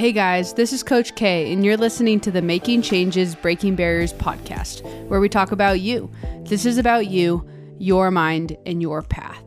Hey guys, this is Coach K, and you're listening to the Making Changes Breaking Barriers podcast, where we talk about you. This is about you, your mind, and your path.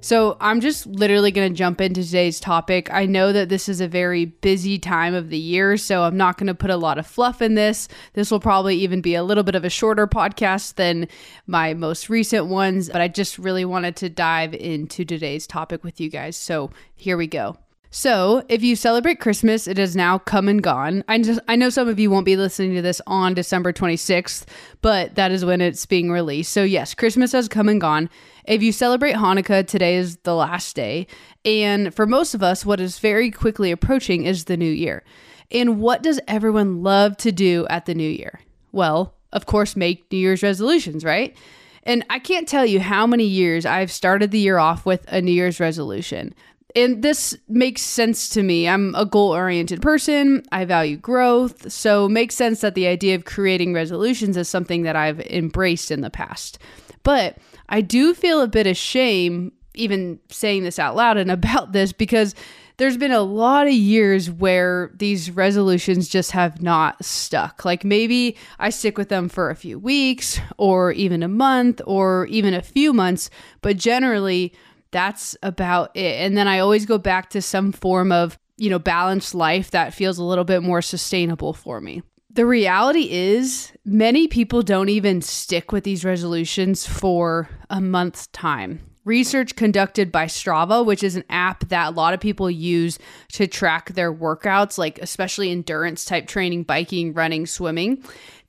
So, I'm just literally going to jump into today's topic. I know that this is a very busy time of the year, so I'm not going to put a lot of fluff in this. This will probably even be a little bit of a shorter podcast than my most recent ones, but I just really wanted to dive into today's topic with you guys. So, here we go. So, if you celebrate Christmas, it has now come and gone. I just I know some of you won't be listening to this on December 26th, but that is when it's being released. So, yes, Christmas has come and gone. If you celebrate Hanukkah, today is the last day. And for most of us, what is very quickly approaching is the new year. And what does everyone love to do at the new year? Well, of course, make New Year's resolutions, right? And I can't tell you how many years I've started the year off with a New Year's resolution and this makes sense to me. I'm a goal oriented person. I value growth. So it makes sense that the idea of creating resolutions is something that I've embraced in the past. But I do feel a bit of shame even saying this out loud and about this because there's been a lot of years where these resolutions just have not stuck. Like maybe I stick with them for a few weeks or even a month or even a few months, but generally that's about it. And then I always go back to some form of, you know, balanced life that feels a little bit more sustainable for me. The reality is, many people don't even stick with these resolutions for a month's time. Research conducted by Strava, which is an app that a lot of people use to track their workouts, like especially endurance type training, biking, running, swimming,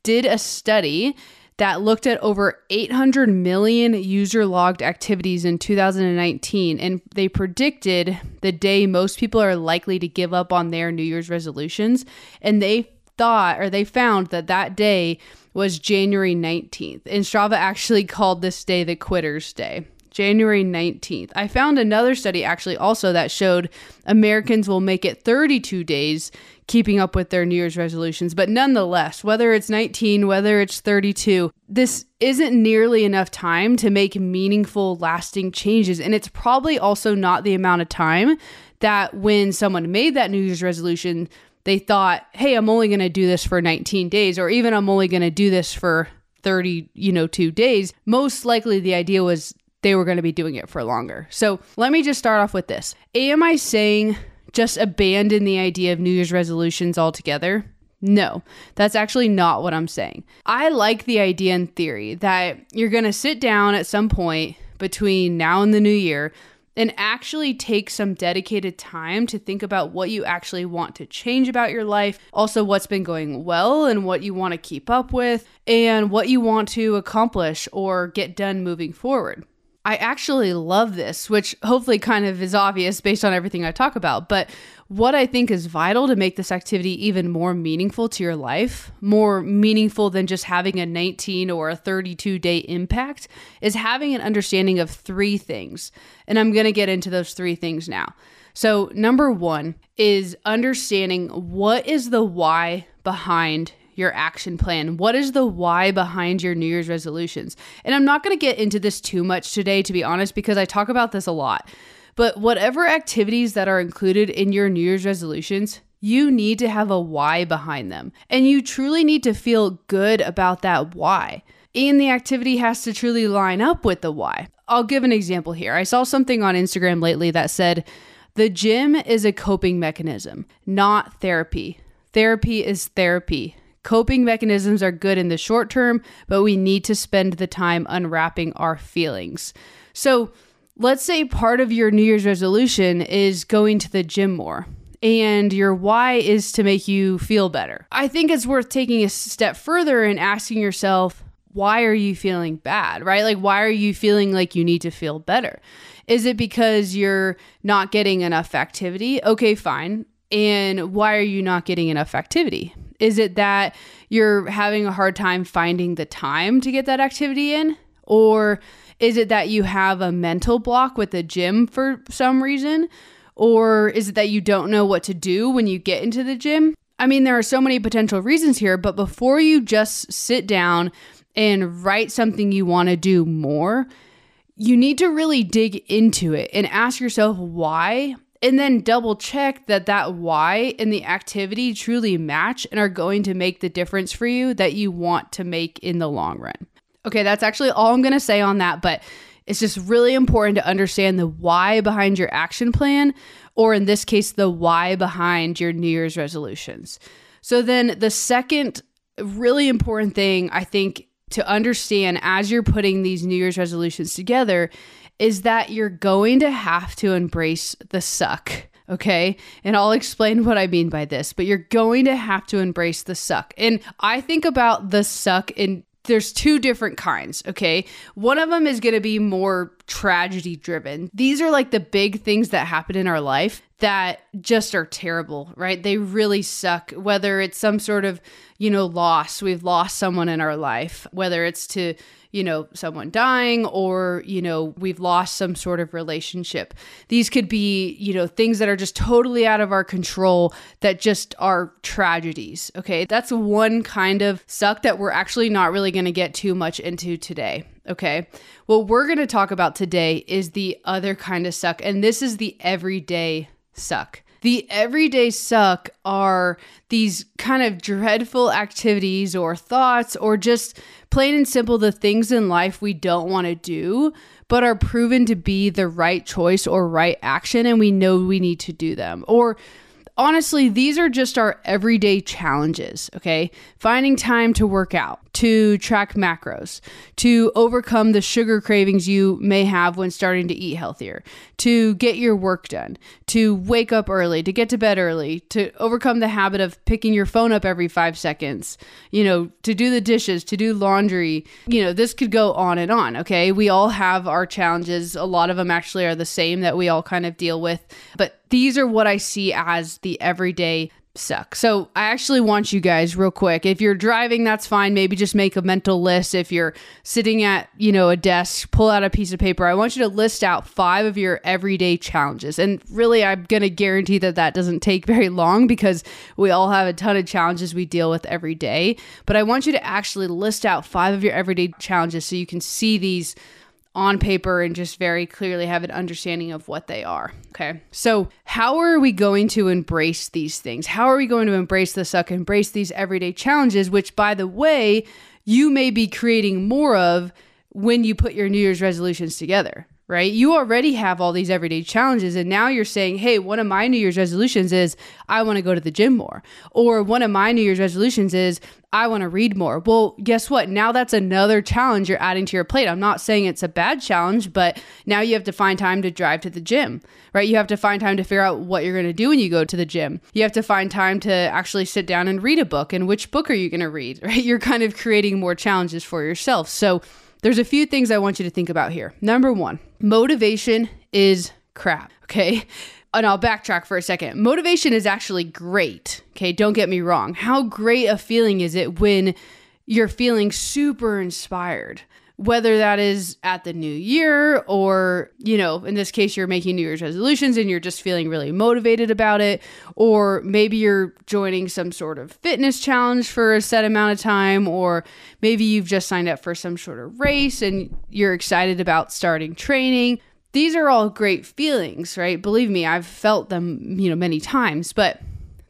did a study that looked at over 800 million user logged activities in 2019. And they predicted the day most people are likely to give up on their New Year's resolutions. And they thought, or they found that that day was January 19th. And Strava actually called this day the Quitter's Day. January 19th. I found another study actually also that showed Americans will make it 32 days keeping up with their New Year's resolutions. But nonetheless, whether it's 19, whether it's 32, this isn't nearly enough time to make meaningful, lasting changes. And it's probably also not the amount of time that when someone made that New Year's resolution, they thought, hey, I'm only going to do this for 19 days, or even I'm only going to do this for 30, you know, two days. Most likely the idea was they were going to be doing it for longer. So let me just start off with this. Am I saying just abandon the idea of New Year's resolutions altogether? No, that's actually not what I'm saying. I like the idea in theory that you're going to sit down at some point between now and the new year and actually take some dedicated time to think about what you actually want to change about your life, also what's been going well and what you want to keep up with, and what you want to accomplish or get done moving forward. I actually love this, which hopefully kind of is obvious based on everything I talk about. But what I think is vital to make this activity even more meaningful to your life, more meaningful than just having a 19 or a 32 day impact, is having an understanding of three things. And I'm going to get into those three things now. So, number one is understanding what is the why behind your action plan? What is the why behind your New Year's resolutions? And I'm not going to get into this too much today, to be honest, because I talk about this a lot. But whatever activities that are included in your New Year's resolutions, you need to have a why behind them. And you truly need to feel good about that why. And the activity has to truly line up with the why. I'll give an example here. I saw something on Instagram lately that said, the gym is a coping mechanism, not therapy. Therapy is therapy. Coping mechanisms are good in the short term, but we need to spend the time unwrapping our feelings. So, let's say part of your New Year's resolution is going to the gym more and your why is to make you feel better. I think it's worth taking a step further and asking yourself, why are you feeling bad, right? Like, why are you feeling like you need to feel better? Is it because you're not getting enough activity? Okay, fine. And why are you not getting enough activity? Is it that you're having a hard time finding the time to get that activity in? Or is it that you have a mental block with the gym for some reason? Or is it that you don't know what to do when you get into the gym? I mean, there are so many potential reasons here, but before you just sit down and write something you want to do more, you need to really dig into it and ask yourself why and then double check that that why and the activity truly match and are going to make the difference for you that you want to make in the long run. Okay, that's actually all I'm going to say on that, but it's just really important to understand the why behind your action plan, or in this case, the why behind your New Year's resolutions. So, then the second really important thing I think to understand as you're putting these New Year's resolutions together is that you're going to have to embrace the suck. Okay. And I'll explain what I mean by this, but you're going to have to embrace the suck. And I think about the suck in there's two different kinds, okay? One of them is going to be more tragedy driven. These are like the big things that happen in our life that just are terrible, right? They really suck, whether it's some sort of, you know, loss. We've lost someone in our life, whether it's to you know, someone dying or, you know, we've lost some sort of relationship. These could be, you know, things that are just totally out of our control that just are tragedies. Okay. That's one kind of suck that we're actually not really going to get too much into today. Okay. What we're going to talk about today is the other kind of suck, and this is the everyday suck. The everyday suck are these kind of dreadful activities or thoughts, or just plain and simple the things in life we don't want to do, but are proven to be the right choice or right action, and we know we need to do them. Or honestly, these are just our everyday challenges, okay? Finding time to work out, to track macros, to overcome the sugar cravings you may have when starting to eat healthier, to get your work done, to wake up early, to get to bed early, to overcome the habit of picking your phone up every five seconds, you know, to do the dishes, to do laundry. You know, this could go on and on, okay? We all have our challenges. A lot of them actually are the same that we all kind of deal with, but these are what I see as the everyday suck. So I actually want you guys real quick. If you're driving, that's fine. Maybe just make a mental list. If you're sitting at, you know, a desk, pull out a piece of paper. I want you to list out five of your everyday challenges. And really, I'm going to guarantee that that doesn't take very long because we all have a ton of challenges we deal with every day. But I want you to actually list out five of your everyday challenges so you can see these on paper and just very clearly have an understanding of what they are. Okay. So, how are we going to embrace these things? How are we going to embrace the suck, embrace these everyday challenges, which, by the way, you may be creating more of when you put your New Year's resolutions together? Right? You already have all these everyday challenges. And now you're saying, hey, one of my New Year's resolutions is I want to go to the gym more. Or one of my New Year's resolutions is I want to read more. Well, guess what? Now that's another challenge you're adding to your plate. I'm not saying it's a bad challenge, but now you have to find time to drive to the gym, right? You have to find time to figure out what you're going to do when you go to the gym. You have to find time to actually sit down and read a book. And which book are you going to read, right? You're kind of creating more challenges for yourself. So, there's a few things I want you to think about here. Number one, motivation is crap. Okay. And I'll backtrack for a second. Motivation is actually great. Okay. Don't get me wrong. How great a feeling is it when you're feeling super inspired? Whether that is at the new year or, you know, in this case, you're making New Year's resolutions and you're just feeling really motivated about it, or maybe you're joining some sort of fitness challenge for a set amount of time, or maybe you've just signed up for some sort of race and you're excited about starting training. These are all great feelings, right? Believe me, I've felt them, you know, many times, but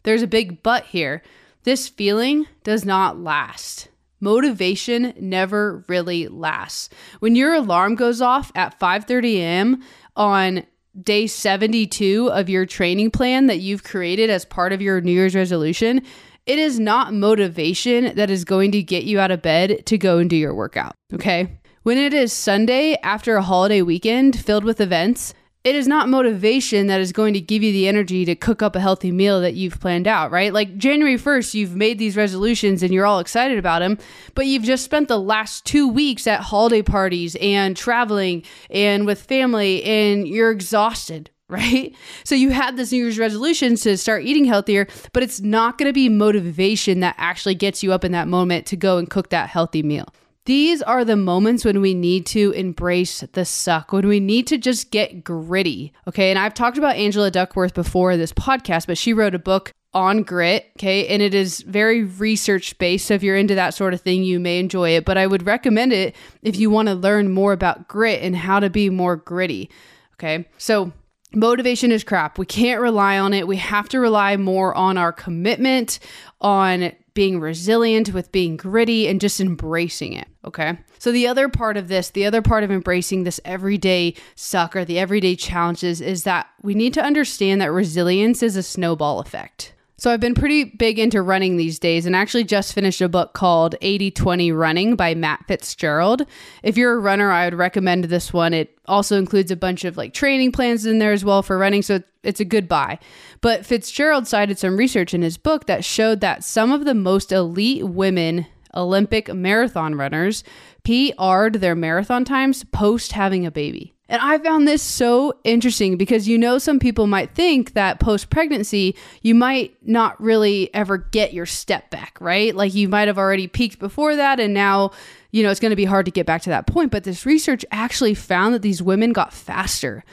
there's a big but here. This feeling does not last. Motivation never really lasts. When your alarm goes off at 5:30 a.m. on day 72 of your training plan that you've created as part of your New Year's resolution, it is not motivation that is going to get you out of bed to go and do your workout, okay? When it is Sunday after a holiday weekend filled with events, it is not motivation that is going to give you the energy to cook up a healthy meal that you've planned out, right? Like January 1st, you've made these resolutions and you're all excited about them, but you've just spent the last two weeks at holiday parties and traveling and with family and you're exhausted, right? So you had this New Year's resolution to start eating healthier, but it's not going to be motivation that actually gets you up in that moment to go and cook that healthy meal. These are the moments when we need to embrace the suck, when we need to just get gritty. Okay. And I've talked about Angela Duckworth before this podcast, but she wrote a book on grit. Okay. And it is very research based. So if you're into that sort of thing, you may enjoy it. But I would recommend it if you want to learn more about grit and how to be more gritty. Okay. So motivation is crap. We can't rely on it. We have to rely more on our commitment, on being resilient, with being gritty, and just embracing it. Okay. So, the other part of this, the other part of embracing this everyday suck or the everyday challenges is that we need to understand that resilience is a snowball effect. So I've been pretty big into running these days and actually just finished a book called 80/20 Running by Matt Fitzgerald. If you're a runner, I would recommend this one. It also includes a bunch of like training plans in there as well for running, so it's a good buy. But Fitzgerald cited some research in his book that showed that some of the most elite women Olympic marathon runners PR'd their marathon times post having a baby. And I found this so interesting because you know, some people might think that post pregnancy, you might not really ever get your step back, right? Like you might have already peaked before that, and now, you know, it's going to be hard to get back to that point. But this research actually found that these women got faster.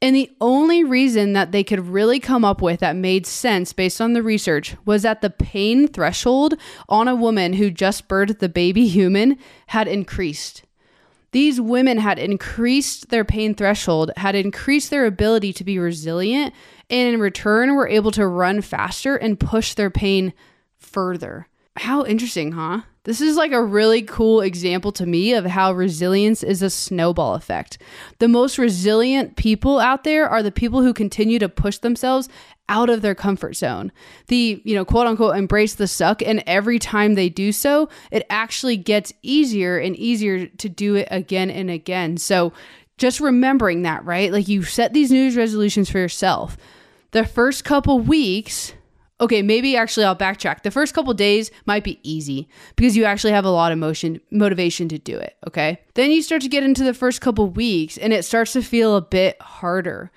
And the only reason that they could really come up with that made sense based on the research was that the pain threshold on a woman who just birthed the baby human had increased. These women had increased their pain threshold, had increased their ability to be resilient, and in return were able to run faster and push their pain further. How interesting, huh? This is like a really cool example to me of how resilience is a snowball effect. The most resilient people out there are the people who continue to push themselves out of their comfort zone. The, you know, quote unquote, embrace the suck. And every time they do so, it actually gets easier and easier to do it again and again. So just remembering that, right? Like you set these New Year's resolutions for yourself. The first couple weeks, okay, maybe actually I'll backtrack. The first couple days might be easy because you actually have a lot of motion motivation to do it, okay? Then you start to get into the first couple weeks and it starts to feel a bit harder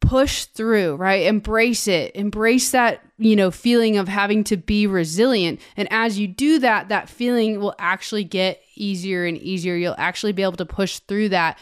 push through, right? Embrace it. Embrace that, you know, feeling of having to be resilient. And as you do that, that feeling will actually get easier and easier. You'll actually be able to push through that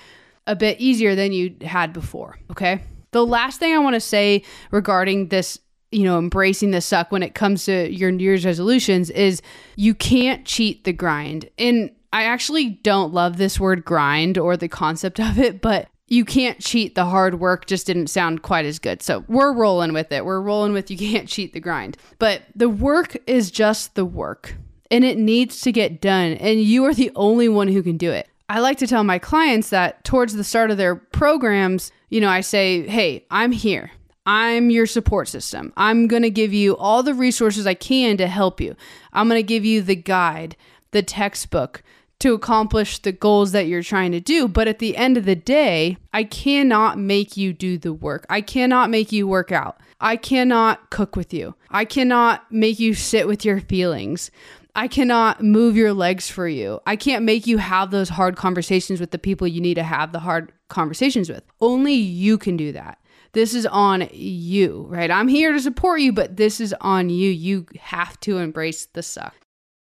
a bit easier than you had before, okay? The last thing I want to say regarding this you know, embracing the suck when it comes to your New Year's resolutions is you can't cheat the grind. And I actually don't love this word grind or the concept of it, but you can't cheat the hard work just didn't sound quite as good. So we're rolling with it. We're rolling with you can't cheat the grind. But the work is just the work and it needs to get done. And you are the only one who can do it. I like to tell my clients that towards the start of their programs, you know, I say, hey, I'm here. I'm your support system. I'm going to give you all the resources I can to help you. I'm going to give you the guide, the textbook, to accomplish the goals that you're trying to do. But at the end of the day, I cannot make you do the work. I cannot make you work out. I cannot cook with you. I cannot make you sit with your feelings. I cannot move your legs for you. I can't make you have those hard conversations with the people you need to have the hard conversations with. Only you can do that. This is on you, right? I'm here to support you, but this is on you. You have to embrace the suck.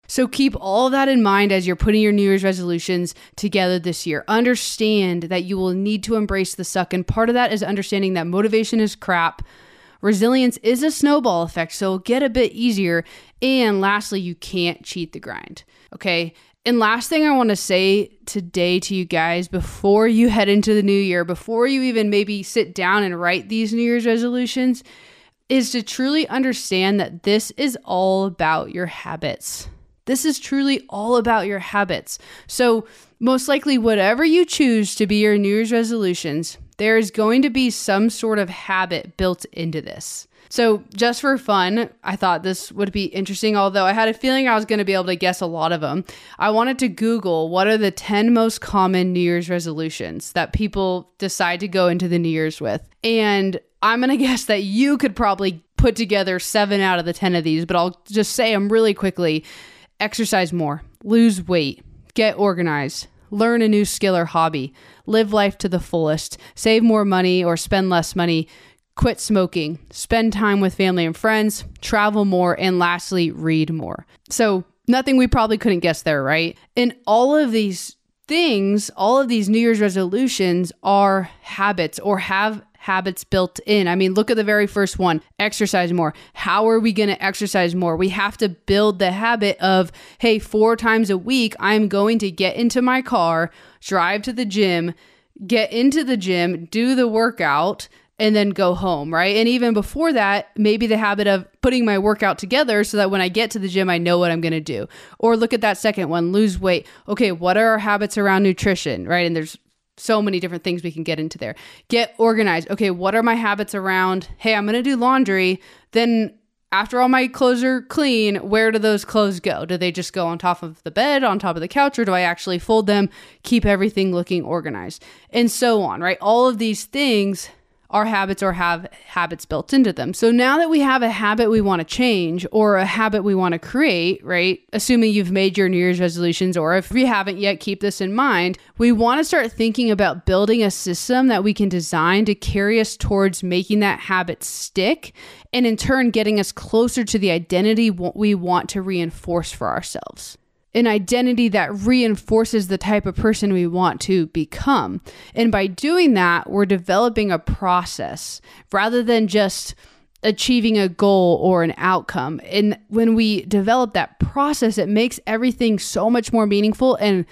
So keep all that in mind as you're putting your New Year's resolutions together this year. Understand that you will need to embrace the suck. And part of that is understanding that motivation is crap. Resilience is a snowball effect, so get a bit easier. And lastly, you can't cheat the grind. Okay. And last thing I want to say today to you guys before you head into the new year, before you even maybe sit down and write these New Year's resolutions, is to truly understand that this is all about your habits. This is truly all about your habits. So, most likely, whatever you choose to be your New Year's resolutions, there is going to be some sort of habit built into this. So, just for fun, I thought this would be interesting, although I had a feeling I was going to be able to guess a lot of them. I wanted to Google what are the 10 most common New Year's resolutions that people decide to go into the New Year's with. And I'm going to guess that you could probably put together seven out of the 10 of these, but I'll just say them really quickly exercise more, lose weight, get organized, learn a new skill or hobby, live life to the fullest, save more money or spend less money, quit smoking, spend time with family and friends, travel more, and lastly, read more. So, nothing we probably couldn't guess there, right? And all of these things, all of these New Year's resolutions are habits or have habits built in. I mean, look at the very first one exercise more. How are we going to exercise more? We have to build the habit of, hey, four times a week, I'm going to get into my car, drive to the gym, get into the gym, do the workout, and then go home, right? And even before that, maybe the habit of putting my workout together so that when I get to the gym, I know what I'm to do. Or look at that second one, lose weight. Okay, what are our habits around nutrition, right? And there's so many different things we can get into there. Get organized. Okay, what are my habits around? Hey, I'm going to do laundry. Then after all my clothes are clean, where do those clothes go? Do they just go on top of the bed, on top of the couch, or do I actually fold them, keep everything looking organized? And so on, right? All of these things our habits or have habits built into them. So now that we have a habit we want to change or a habit we want to create, right? Assuming you've made your New Year's resolutions or if you haven't yet, keep this in mind. We want to start thinking about building a system that we can design to carry us towards making that habit stick and in turn getting us closer to the identity we want to reinforce for ourselves an identity that reinforces the type of person we want to become. And by doing that, we're developing a process rather than just achieving a goal or an outcome. And when we develop that process, it makes everything so much more meaningful and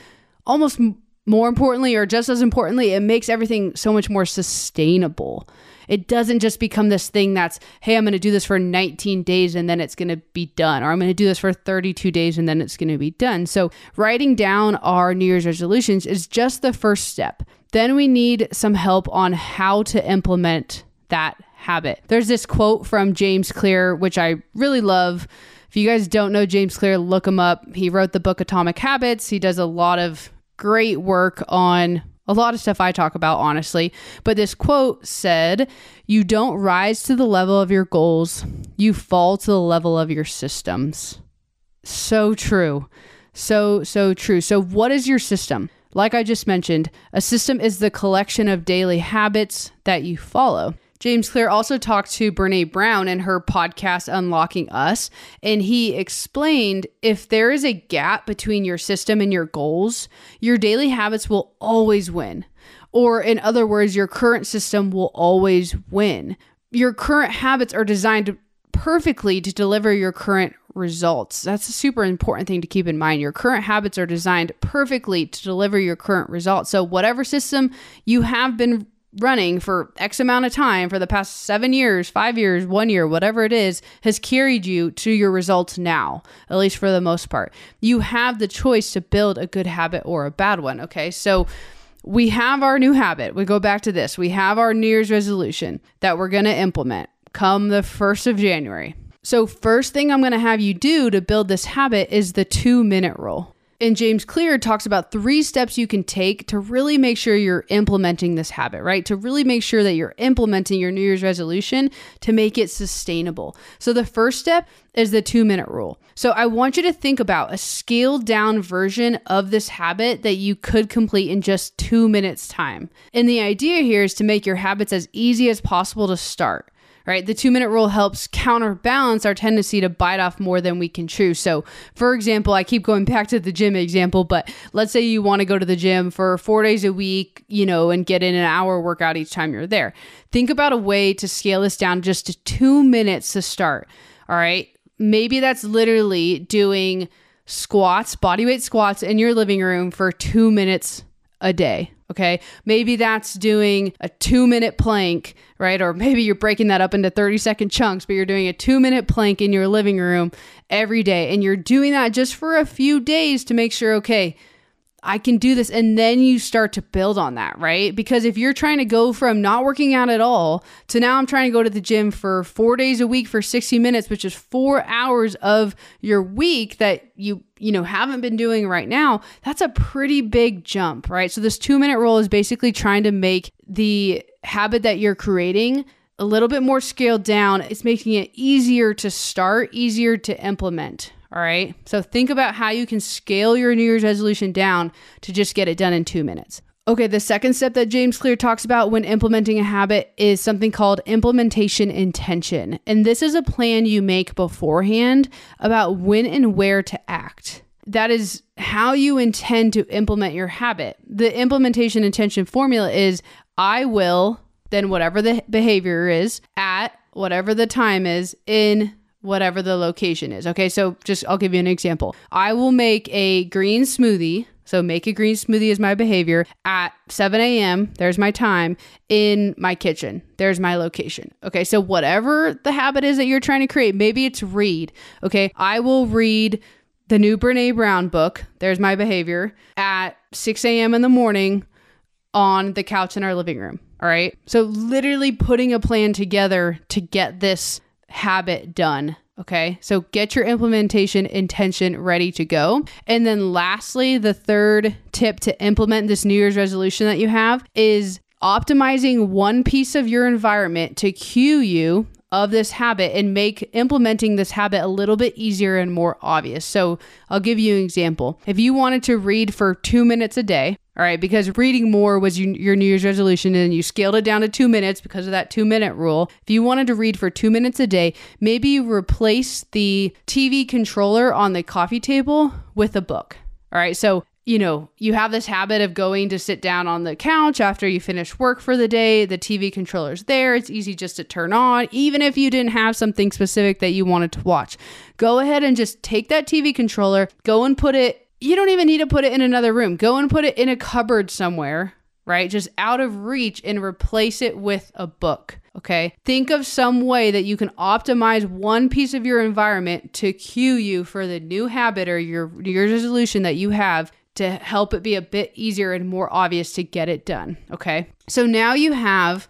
almost more importantly, or just as importantly, it makes everything so much more sustainable. It doesn't just become this thing that's, hey, I'm going to do this for 19 days and then it's going to be done, or I'm going to do this for 32 days and then it's going to be done. So, writing down our New Year's resolutions is just the first step. Then we need some help on how to implement that habit. There's this quote from James Clear, which I really love. If you guys don't know James Clear, look him up. He wrote the book Atomic Habits. He does a lot of great work on a lot of stuff I talk about, honestly. But this quote said, You don't rise to the level of your goals, you fall to the level of your systems. So true. So, so true. So, what is your system? Like I just mentioned, a system is the collection of daily habits that you follow. James Clear also talked to Brene Brown in her podcast Unlocking Us, and he explained if there is a gap between your system and your goals, your daily habits will always win. Or, in other words, your current system will always win. Your current habits are designed perfectly to deliver your current results. That's a super important thing to keep in mind. Your current habits are designed perfectly to deliver your current results. So, whatever system you have been running for X amount of time for the past seven years, five years, one year, whatever it is, has carried you to your results now, at least for the most part. You have the choice to build a good habit or a bad one. Okay. So, we have our new habit. We go back to this. We have our New Year's resolution that we're going to implement come the 1st of January. So, first thing I'm going to have you do to build this habit is the two minute rule and James Clear talks about three steps you can take to really make sure you're implementing this habit, right? To really make sure that you're implementing your New Year's resolution to make it sustainable. So the first step is the two minute rule. So I want you to think about a scaled down version of this habit that you could complete in just two minutes' time. And the idea here is to make your habits as easy as possible to start right? The two minute rule helps counterbalance our tendency to bite off more than we can chew. So, for example, I keep going back to the gym example, but let's say you want to go to the gym for four days a week, you know, and get in an hour workout each time you're there. Think about a way to scale this down just to two minutes to start. All right. Maybe that's literally doing squats, bodyweight squats in your living room for two minutes a day. Okay. Maybe that's doing a two minute plank, right? Or maybe you're breaking that up into 30 second chunks, but you're doing a two minute plank in your living room every day. And you're doing that just for a few days to make sure, okay, I can do this. And then you start to build on that, right? Because if you're trying to go from not working out at all to now I'm trying to go to the gym for four days a week for 60 minutes, which is four hours of your week that you, you know, haven't been doing right now, that's a pretty big jump, right? So this two minute rule is basically trying to make the habit that you're creating a little bit more scaled down. It's making it easier to start, easier to implement, all right. So think about how you can scale your New Year's resolution down to just get it done in two minutes. Okay, the second step that James Clear talks about when implementing a habit is something called implementation intention. And this is a plan you make beforehand about when and where to act. That is how you intend to implement your habit. The implementation intention formula is I will, then whatever the behavior is, at whatever the time is, in whatever the location is. Okay, so just I'll give you an example. I will make a green smoothie So make a green smoothie is my behavior at 7 a.m. There's my time in my kitchen. There's my location. Okay. So whatever the habit is that you're trying to create, maybe it's read. Okay. I will read the new Brene Brown book. There's my behavior at 6 a.m. in the morning on the couch in our living room. All right. So literally putting a plan together to get this habit done. Okay. So get your implementation intention ready to go. And then lastly, the third tip to implement this New Year's resolution that you have is optimizing one piece of your environment to cue you of this habit and make implementing this habit a little bit easier and more obvious. So, I'll give you an example. If you wanted to read for two minutes a day, all right, because reading more was your New Year's resolution and you scaled it down to two minutes because of that two minute rule. If you wanted to read for two minutes a day, maybe you replace the TV controller on the coffee table with a book. All right, so you know, you have this habit of going to sit down on the couch after you finish work for the day. The TV controller's there. It's easy just to turn on, even if you didn't have something specific that you wanted to watch. Go ahead and just take that TV controller, go and put it, you don't even need to put it in another room. Go and put it in a cupboard somewhere, right? Just out of reach and replace it with a book. Okay. Think of some way that you can optimize one piece of your environment to cue you for the new habit or your, your resolution that you have to help it be a bit easier and more obvious to get it done. Okay. So now you have,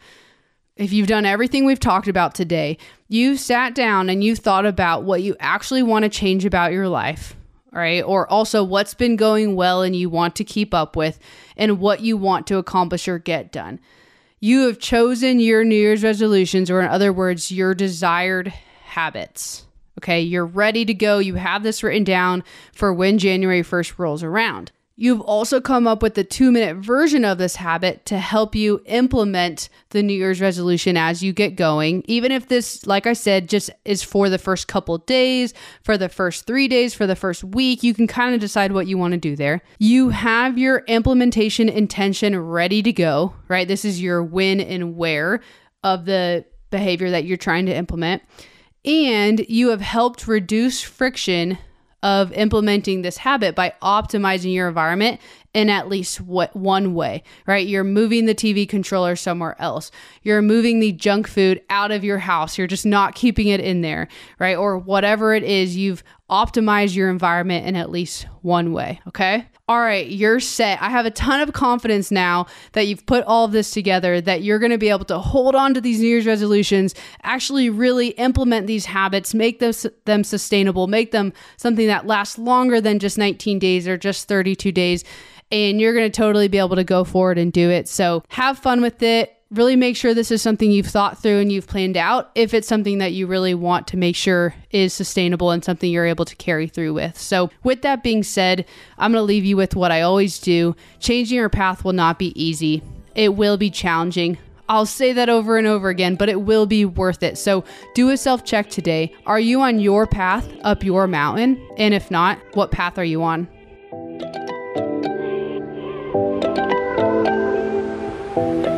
if you've done everything we've talked about today, you sat down and you thought about what you actually want to change about your life. Right. Or also what's been going well and you want to keep up with and what you want to accomplish or get done. You have chosen your New Year's resolutions, or in other words, your desired habits. Okay, you're ready to go. You have this written down for when January 1st rolls around. You've also come up with the two minute version of this habit to help you implement the New Year's resolution as you get going. Even if this, like I said, just is for the first couple days, for the first three days, for the first week, you can kind of decide what you want to do there. You have your implementation intention ready to go, right? This is your when and where of the behavior that you're trying to implement and you have helped reduce friction of implementing this habit by optimizing your environment in at least what one way, right? You're moving the TV controller somewhere else. You're moving the junk food out of your house. You're just not keeping it in there, right? Or whatever it is, you've optimized your environment in at least one way, okay? all right, you're set. I have a ton of confidence now that you've put all of this together, that you're going to be able to hold on to these New Year's resolutions, actually really implement these habits, make those, them sustainable, make them something that lasts longer than just 19 days or just 32 days. And you're going to totally be able to go forward and do it. So have fun with it really make sure this is something you've thought through and you've planned out if it's something that you really want to make sure is sustainable and something you're able to carry through with. So, with that being said, I'm going to leave you with what I always do changing your path will not be easy, it will be challenging. I'll say that over and over again, but it will be worth it. So do a self check today. Are you on your path up your mountain? And if not, what path are you on? Thank you.